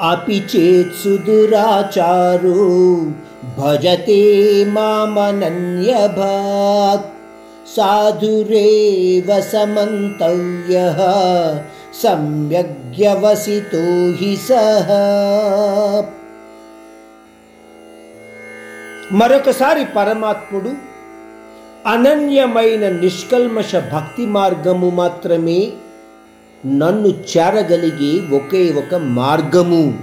अपि चेत् सुदुराचारो भजते मामनन्यभाक् साधुरेव समन्तव्यः सम्यग्यवसितो हि सः మరొకసారి పరమాత్ముడు అనన్యమైన నిష్కల్మష భక్తి మార్గము మాత్రమే నన్ను చేరగలిగే ఒకే ఒక మార్గము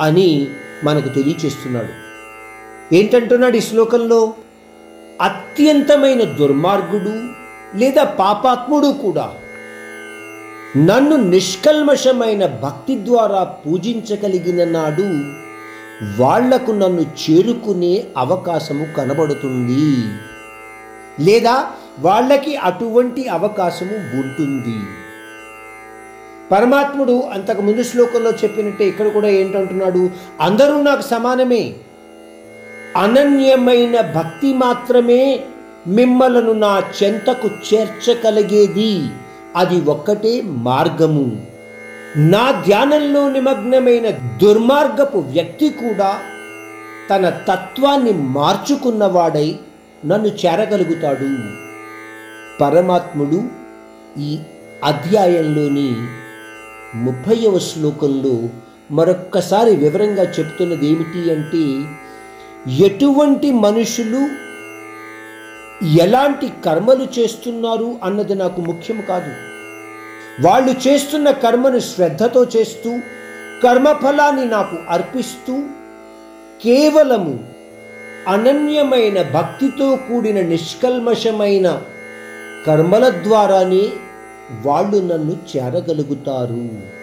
అని మనకు తెలియచేస్తున్నాడు. ఏంటంటున్నాడు ఈ శ్లోకంలో? అత్యంతమైన దుర్మార్గుడు లేదా పాపాత్ముడు కూడా నన్ను నిష్కల్మషమైన భక్తి ద్వారా పూజించగలిగిన నాడు వాళ్ళకు నన్ను చేరుకునే అవకాశము కనబడుతుంది. లేదా వాళ్ళకి అటువంటి అవకాశము ఉంటుంది. పరమాత్ముడు అంతకు ముందు శ్లోకంలో చెప్పినట్టే ఇక్కడ కూడా ఏంటంటున్నాడు? అందరూ నాకు సమానమే. అనన్యమైన భక్తి మాత్రమే మిమ్మలను నా చెంతకు చేర్చగలిగేది. అది ఒక్కటే మార్గము. నా ధ్యానంలో నిమగ్నమైన దుర్మార్గపు వ్యక్తి కూడా తన తత్వాన్ని మార్చుకున్నవాడై నన్ను చేరగలుగుతాడు. పరమాత్ముడు ఈ అధ్యాయంలోని ముప్పైవ శ్లోకంలో మరొక్కసారి వివరంగా చెప్తున్నది ఏమిటి అంటే ఎటువంటి మనుషులు ఎలాంటి కర్మలు చేస్తున్నారు అన్నది నాకు ముఖ్యం కాదు. వాళ్ళు చేస్తున్న కర్మను శ్రద్ధతో చేస్తూ కర్మఫలాన్ని నాకు అర్పిస్తూ కేవలము అనన్యమైన భక్తితో కూడిన నిష్కల్మషమైన కర్మల ద్వారానే వాళ్ళు నన్ను చేరగలుగుతారు.